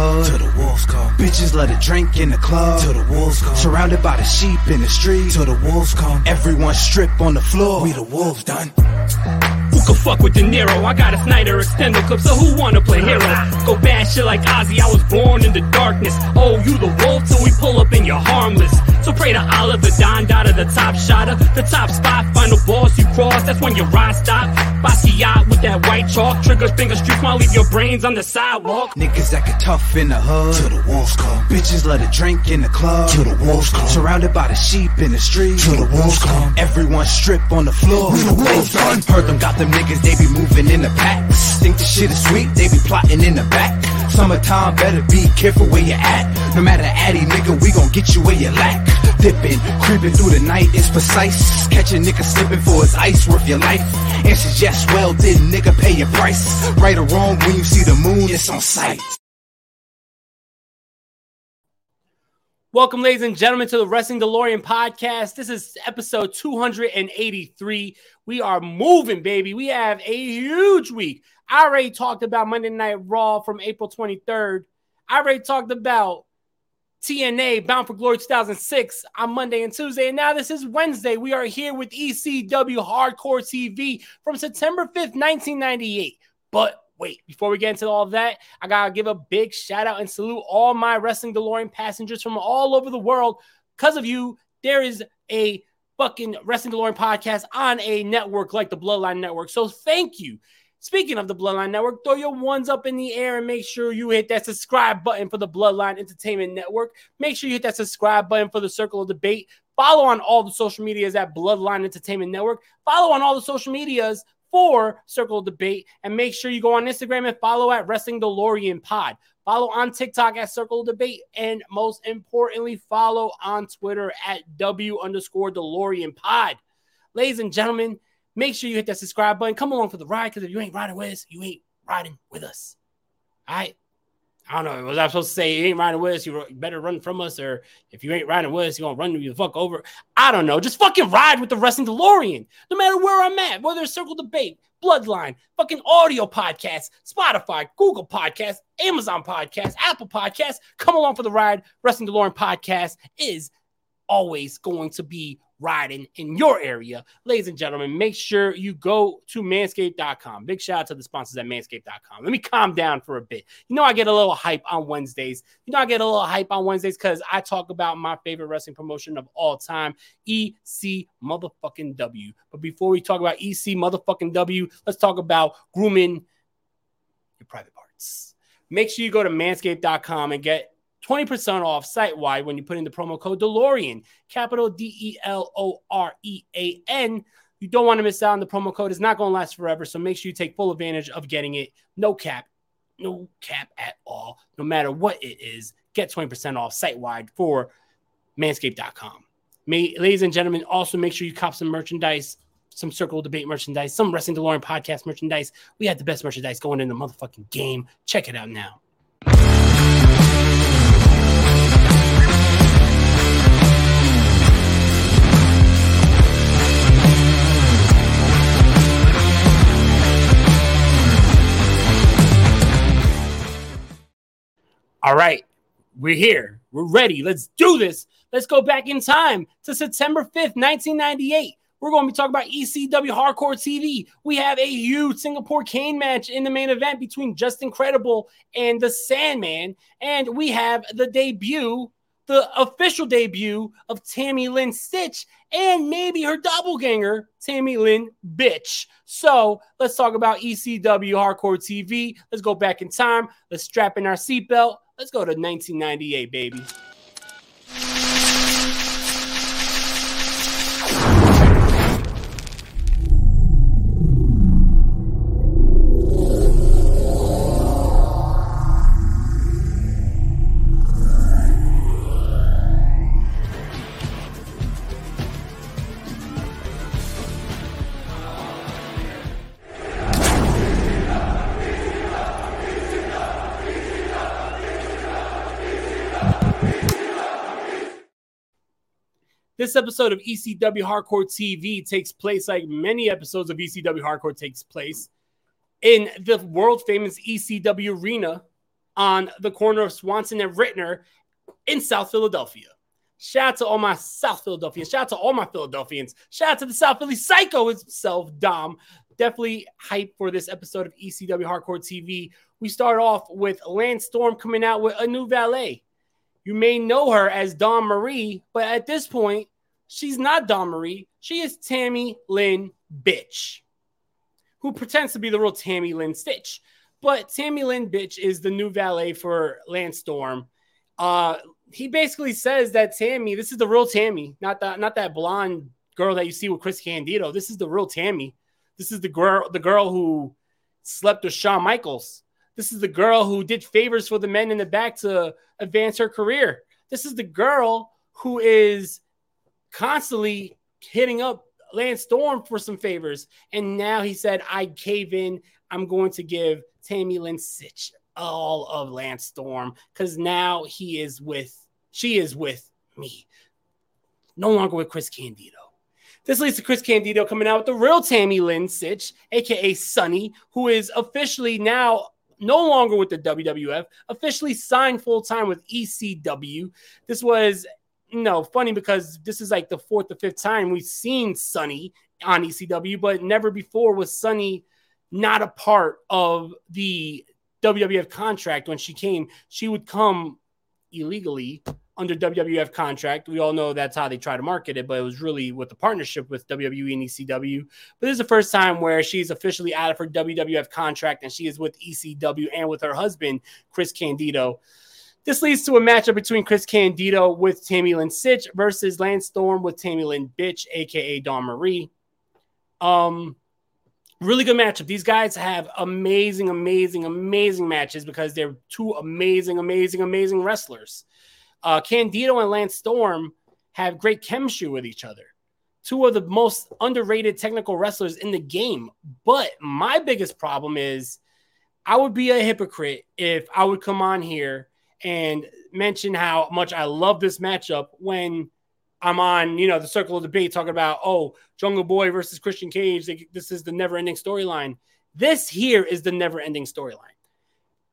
Niggas acting tough in the hood. Till the wolves come. Bitches let it drink in the club. Till the wolves come. Surrounded by the sheep in the street. Till the wolves come. Everyone strip on the floor. We the wolves done. Who could fuck with De Niro? I got a Snyder extender clip, so who wanna play hero? Go bad shit like Ozzy, I was born in the darkness. Oh, you the wolf till we pull up and you're harmless. So pray to Allah, the Don Dada, the top shotter, the top spot, final boss you cross, that's when your ride stop. Basquiat with that white chalk, triggers, finger streaks, while leave your brains on the sidewalk. Niggas acting tough in the hood. Till the wolves come. Bitches let it drink in the club. Till the wolves come. Surrounded by the sheep in the street. Till the wolves come. Everyone strip on the floor. We the wolves done. Heard them got them niggas, they be moving in the packs. Think the shit is sweet, they be plotting in the back. Summertime, better be careful where you at. No matter addy, nigga, we gon' get you where you lack. Dipping, creeping through the night is precise. Catch a nigga slipping for his ice worth your life. Answers yes, well, did nigga pay your price? Right or wrong, when you see the moon, it's on sight. Welcome, ladies and gentlemen, to the Wrestling DeLorean podcast. This is episode 283. We are moving, baby. We have a huge week. I already talked about Monday Night Raw from April 23rd. I already talked about TNA Bound for Glory 2006 on Monday and Tuesday. And now this is Wednesday. We are here with ECW Hardcore TV from September 5th, 1998. But wait, before we get into all of that, I gotta give a big shout out and salute all my Wrestling DeLorean passengers from all over the world. Because of you, there is a fucking Wrestling DeLorean podcast on a network like the Bloodline Network. So thank you. Speaking of the Bloodline Network, throw your ones up in the air and make sure you hit that subscribe button for the Bloodline Entertainment Network. Make sure you hit that subscribe button for the Circle of Debate. Follow on all the social medias at Bloodline Entertainment Network. Follow on all the social medias for Circle of Debate. And make sure you go on Instagram and follow at Wrestling DeLorean Pod. Follow on TikTok at Circle of Debate. And most importantly, follow on Twitter at W underscore DeLorean Pod. Ladies and gentlemen, make sure you hit that subscribe button. Come along for the ride because if you ain't riding with us, you ain't riding with us. All right. I don't know. Was I supposed to say you ain't riding with us? You better run from us, or if you ain't riding with us, you gonna run you the fuck over. I don't know. Just fucking ride with the Wrestling DeLorean, no matter where I'm at, whether it's Circle Debate, Bloodline, fucking audio podcasts, Spotify, Google Podcasts, Amazon Podcasts, Apple Podcasts. Come along for the ride. Wrestling DeLorean podcast is always going to be riding in your area. Ladies and gentlemen, make sure you go to manscaped.com. Big shout out to the sponsors at manscaped.com. Let me calm down for a bit. You know, I get a little hype on Wednesdays. You know, I get a little hype on Wednesdays because I talk about my favorite wrestling promotion of all time, EC motherfucking W. But before we talk about EC motherfucking W, let's talk about grooming your private parts. Make sure you go to manscaped.com and get 20% off site wide when you put in the promo code DeLorean, capital D E L O R E A N. You don't want to miss out on the promo code. It's not going to last forever. So make sure you take full advantage of getting it. No cap, no cap at all. No matter what it is, get 20% off site wide for manscaped.com. May, ladies and gentlemen, also make sure you cop some merchandise, some Circle Debate merchandise, some Wrestling DeLorean podcast merchandise. We had the best merchandise going in the motherfucking game. Check it out now. All right, we're here. We're ready. Let's do this. Let's go back in time to September 5th, 1998. We're going to be talking about ECW Hardcore TV. We have a huge Singapore cane match in the main event between Justin Credible and the Sandman. And we have the debut, the official debut of Tammy Lynn Stitch and maybe her doppelganger, Tammy Lynn Bitch. So let's talk about ECW Hardcore TV. Let's go back in time. Let's strap in our seatbelt. Let's go to 1998, baby. This episode of ECW Hardcore TV takes place like many episodes of ECW Hardcore takes place in the world famous ECW arena on the corner of Swanson and Ritner in South Philadelphia. Shout out to all my South Philadelphians. Shout out to all my Philadelphians. Shout out to the South Philly Psycho himself, Dom. Definitely hype for this episode of ECW Hardcore TV. We start off with Lance Storm coming out with a new valet. You may know her as Dawn Marie, but at this point, she's not Dawn Marie. She is Tammy Lynn Bitch, who pretends to be the real Tammy Lynn Stitch. But Tammy Lynn Bitch is the new valet for Lance Storm. Uh, he basically says that Tammy, this is the real Tammy, not that not that blonde girl that you see with Chris Candido. This is the real Tammy. This is the girl, the girl who slept with Shawn Michaels. This is the girl who did favors for the men in the back to advance her career. This is the girl who is constantly hitting up Lance Storm for some favors. And now he said, I cave in. I'm going to give Tammy Lynn Sytch all of Lance Storm because now he is with, she is with me. No longer with Chris Candido. This leads to Chris Candido coming out with the real Tammy Lynn Sytch, aka Sunny, who is officially now no longer with the WWF, officially signed full time with ECW. This was know, funny because this is like the fourth or fifth time we've seen Sunny on ECW, but never before was Sunny not a part of the WWF contract when she came. She would come illegally under WWF contract. We all know that's how they try to market it, but it was really with the partnership with WWE and ECW. But this is the first time where she's officially out of her WWF contract and she is with ECW and with her husband, Chris Candido. This leads to a matchup between Chris Candido with Tammy Lynn Sytch versus Lance Storm with Tammy Lynn Bitch, aka Dawn Marie. Um, really good matchup. These guys have amazing, amazing, amazing matches because they're two amazing, amazing, amazing wrestlers. Uh, Candido and Lance Storm have great chemistry with each other. Two of the most underrated technical wrestlers in the game. But my biggest problem is I would be a hypocrite if I would come on here and mention how much I love this matchup when I'm on, you know, the circle of debate talking about, oh, Jungle Boy versus Christian Cage. This is the never ending storyline. This here is the never ending storyline.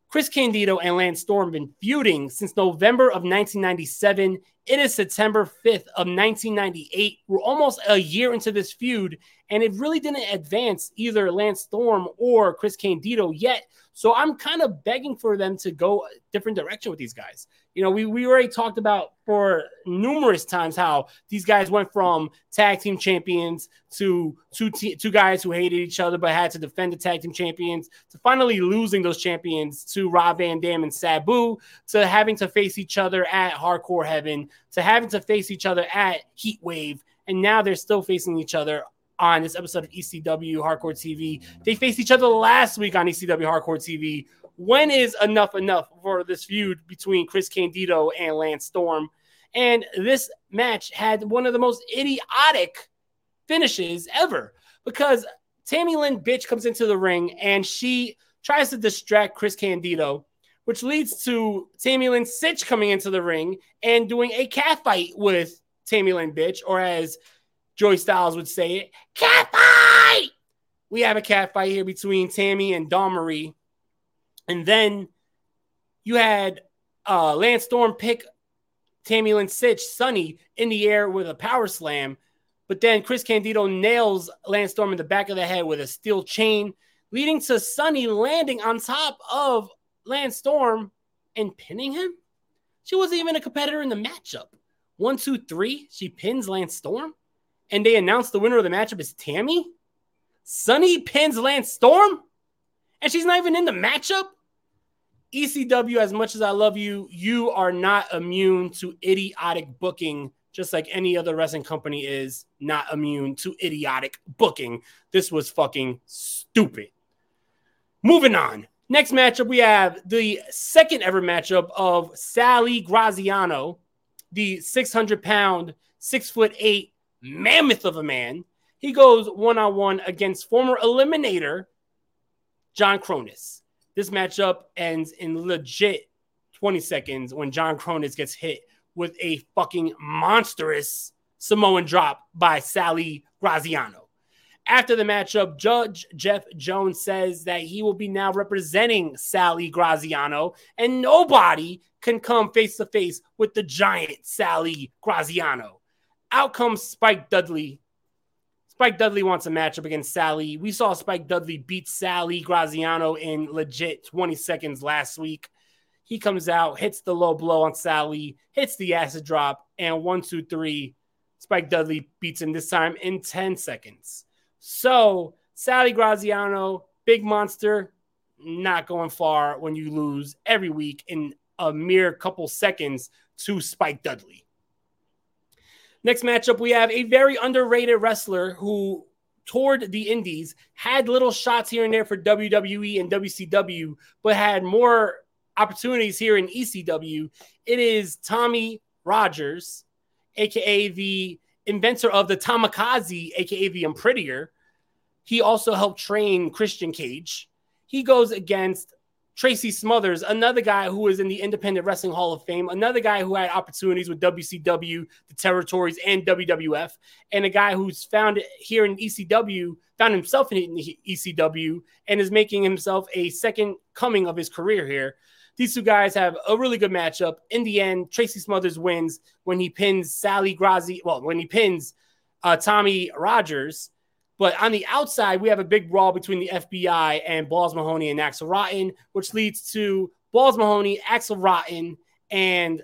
Chris Candido and Lance Storm have been feuding since November of 1997. It is September 5th of 1998. We're almost a year into this feud, and it really didn't advance either Lance Storm or Chris Candido yet. So I'm kind of begging for them to go a different direction with these guys. You know, we, we already talked about for numerous times how these guys went from tag team champions to two, two guys who hated each other but had to defend the tag team champions to finally losing those champions to Rob Van Dam and Sabu to having to face each other at Hardcore Heaven to having to face each other at Heat Wave. And now they're still facing each other on this episode of ECW Hardcore TV. They faced each other last week on ECW Hardcore TV. When is enough enough for this feud between Chris Candido and Lance Storm? And this match had one of the most idiotic finishes ever because Tammy Lynn bitch comes into the ring and she tries to distract Chris Candido, which leads to Tammy Lynn Sytch coming into the ring and doing a cat fight with Tammy Lynn bitch, or as Joey Styles would say it. Cat fight! We have a cat fight here between Tammy and Dawn Marie. And then you had uh, Lance Storm pick Tammy Lynn Sytch, Sunny, in the air with a power slam. But then Chris Candido nails Lance Storm in the back of the head with a steel chain, leading to Sunny landing on top of Lance Storm and pinning him. She wasn't even a competitor in the matchup. One, two, three. She pins Lance Storm and they announce the winner of the matchup is Tammy, Sunny pins Lance Storm, and she's not even in the matchup. ECW, as much as I love you, you are not immune to idiotic booking, just like any other wrestling company is not immune to idiotic booking. This was fucking stupid. Moving on. Next matchup, we have the second ever matchup of Sally Graziano, the 600 pound, six foot eight mammoth of a man. He goes one on one against former eliminator John Kronus. This matchup ends in legit 20 seconds when John Kronus gets hit with a fucking monstrous Samoan drop by Sally Graziano. After the matchup, Judge Jeff Jones says that he will be now representing Sally Graziano, and nobody can come face to face with the giant Sally Graziano. Out comes Spike Dudley. Spike Dudley wants a matchup against Sally. We saw Spike Dudley beat Sally Graziano in legit 20 seconds last week. He comes out, hits the low blow on Sally, hits the acid drop, and one, two, three. Spike Dudley beats him this time in 10 seconds. So, Sally Graziano, big monster, not going far when you lose every week in a mere couple seconds to Spike Dudley. Next matchup, we have a very underrated wrestler who toured the Indies, had little shots here and there for WWE and WCW, but had more opportunities here in ECW. It is Tommy Rogers, aka the inventor of the Tomikaze, aka the Unprettier. He also helped train Christian Cage. He goes against Tracy Smothers, another guy who is in the Independent Wrestling Hall of Fame, another guy who had opportunities with WCW, the territories, and WWF, and a guy who's found here in ECW, found himself in ECW, and is making himself a second coming of his career here. These two guys have a really good matchup. In the end, Tracy Smothers wins when he pins Sally Grazi. Well, when he pins uh, Tommy Rogers. But on the outside, we have a big brawl between the FBI and Balls Mahoney and Axel Rotten, which leads to Balls Mahoney, Axel Rotten, and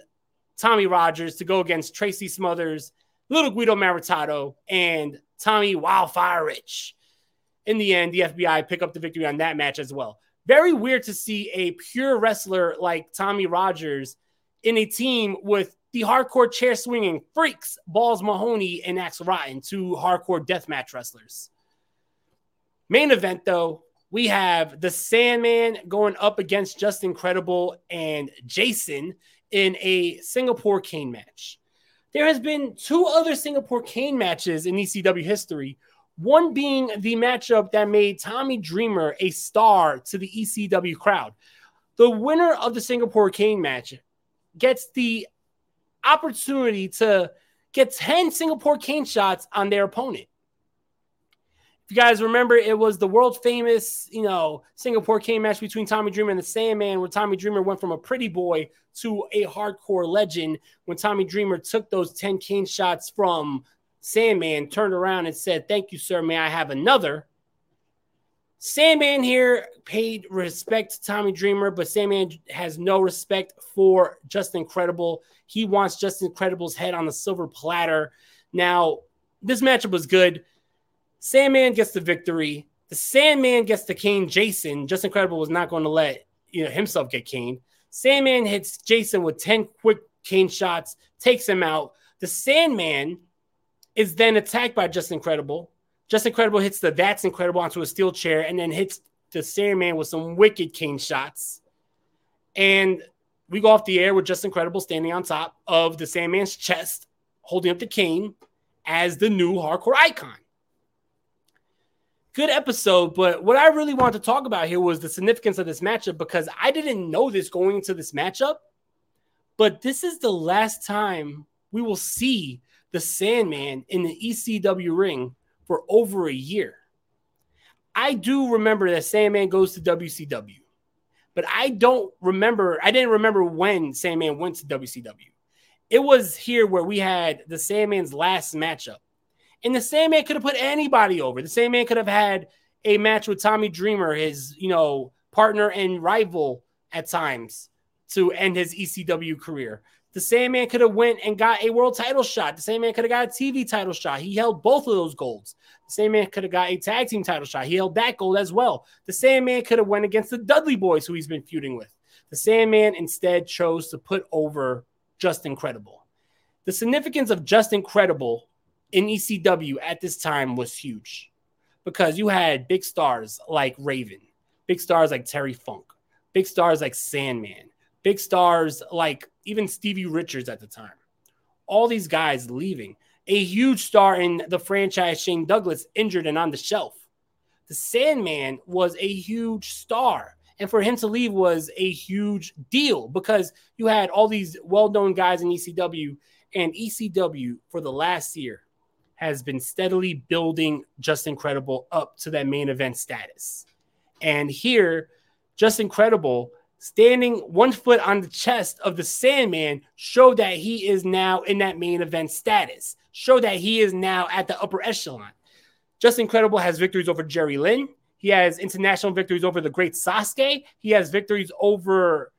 Tommy Rogers to go against Tracy Smothers, Little Guido Maritato, and Tommy Wildfire Rich. In the end, the FBI pick up the victory on that match as well. Very weird to see a pure wrestler like Tommy Rogers in a team with the hardcore chair swinging freaks, Balls Mahoney and Axel Rotten, two hardcore deathmatch wrestlers. Main event, though, we have the Sandman going up against Justin Credible and Jason in a Singapore cane match. There has been two other Singapore cane matches in ECW history. One being the matchup that made Tommy Dreamer a star to the ECW crowd. The winner of the Singapore cane match gets the opportunity to get 10 Singapore cane shots on their opponent. If you guys remember, it was the world famous, you know, Singapore cane match between Tommy Dreamer and the Sandman, where Tommy Dreamer went from a pretty boy to a hardcore legend. When Tommy Dreamer took those 10 cane shots from Sandman, turned around and said, Thank you, sir. May I have another? Sandman here paid respect to Tommy Dreamer, but Sandman has no respect for Justin Credible. He wants Justin Credible's head on the silver platter. Now, this matchup was good. Sandman gets the victory. The Sandman gets the cane Jason. Justin Credible was not going to let you know himself get caned. Sandman hits Jason with 10 quick cane shots, takes him out. The Sandman is then attacked by Justin Credible. Justin Credible hits the That's Incredible onto a steel chair and then hits the Sandman with some wicked cane shots. And we go off the air with Justin Credible standing on top of the Sandman's chest, holding up the cane as the new hardcore icon. Good episode, but what I really wanted to talk about here was the significance of this matchup because I didn't know this going into this matchup. But this is the last time we will see the Sandman in the ECW ring for over a year. I do remember that Sandman goes to WCW, but I don't remember, I didn't remember when Sandman went to WCW. It was here where we had the Sandman's last matchup. And the Sandman could have put anybody over. The Sandman could have had a match with Tommy Dreamer, his, you know, partner and rival at times to end his ECW career. The Sandman could have went and got a world title shot. The Sandman could have got a TV title shot. He held both of those golds. The Sandman could have got a tag team title shot. He held that gold as well. The Sandman could have went against the Dudley Boys, who he's been feuding with. The Sandman instead chose to put over Justin Credible. The significance of Justin Credible in ECW at this time was huge because you had big stars like Raven, big stars like Terry Funk, big stars like Sandman, big stars like even Stevie Richards at the time. All these guys leaving. A huge star in the franchise, Shane Douglas, injured and on the shelf. The Sandman was a huge star. And for him to leave was a huge deal because you had all these well known guys in ECW, and ECW for the last year has been steadily building Justin Credible up to that main event status. And here, Justin Credible standing one foot on the chest of the Sandman showed that he is now in that main event status, show that he is now at the upper echelon. Justin Credible has victories over Jerry Lynn. He has international victories over the great Sasuke. He has victories over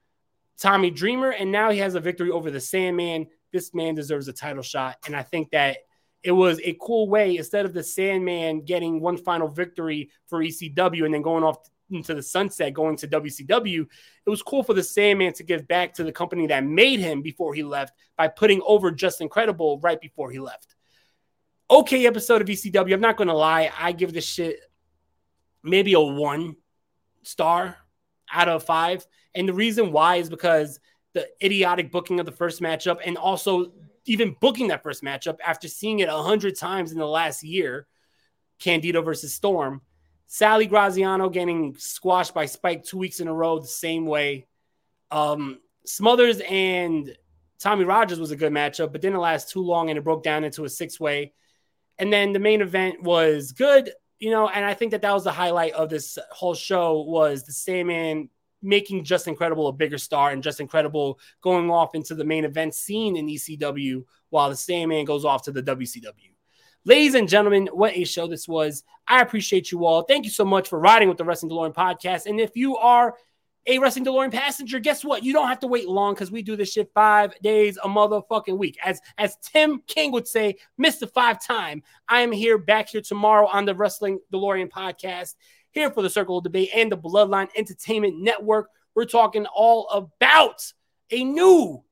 Tommy Dreamer, and now he has a victory over the Sandman. This man deserves a title shot. And I think that it was a cool way instead of the Sandman getting one final victory for ECW and then going off into the sunset, going to WCW. It was cool for the Sandman to give back to the company that made him before he left by putting over Justin Credible right before he left. Okay, episode of ECW. I'm not going to lie. I give this shit maybe a one star out of five. And the reason why is because the idiotic booking of the first matchup and also even booking that first matchup after seeing it a hundred times in the last year, Candido versus Storm. Sally Graziano getting squashed by Spike two weeks in a row the same way. Um, Smothers and Tommy Rogers was a good matchup, but didn't last too long and it broke down into a six way. And then the main event was good, you know, and I think that that was the highlight of this whole show was the Sandman making Justin Credible a bigger star and Justin Credible going off into the main event scene in ECW while the Sandman goes off to the WCW. Ladies and gentlemen, what a show this was. I appreciate you all. Thank you so much for riding with the Wrestling DeLorean podcast. And if you are a Wrestling DeLorean passenger, guess what? You don't have to wait long because we do this shit five days a motherfucking week. As as Tim King would say, Mr. Five Time. I am here back here tomorrow on the Wrestling DeLorean podcast here for the Circle of Debate and the Bloodline Entertainment Network. We're talking all about a new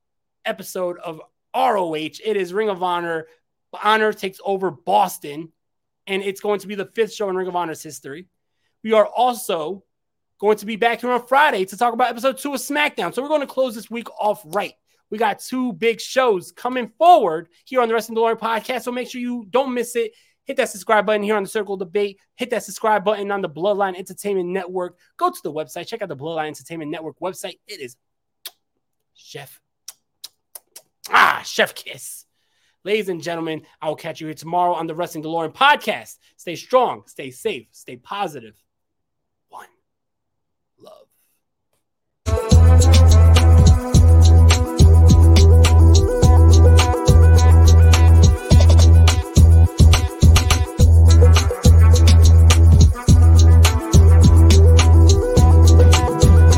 episode of ROH. It is Ring of Honor. Honor takes over Boston, and it's going to be the fifth show in Ring of Honor's history. We are also going to be back here on Friday to talk about episode two of SmackDown. So we're going to close this week off right. We got two big shows coming forward here on the Wrestling DeLorean podcast. So make sure you don't miss it hit that subscribe button here on the Circle Debate. Hit that subscribe button on the Bloodline Entertainment Network. Go to the website. Check out the Bloodline Entertainment Network website. It is Chef. Ah, Chef Kiss. Ladies and gentlemen, I will catch you here tomorrow on the Wrestling DeLorean podcast. Stay strong, stay safe, stay positive.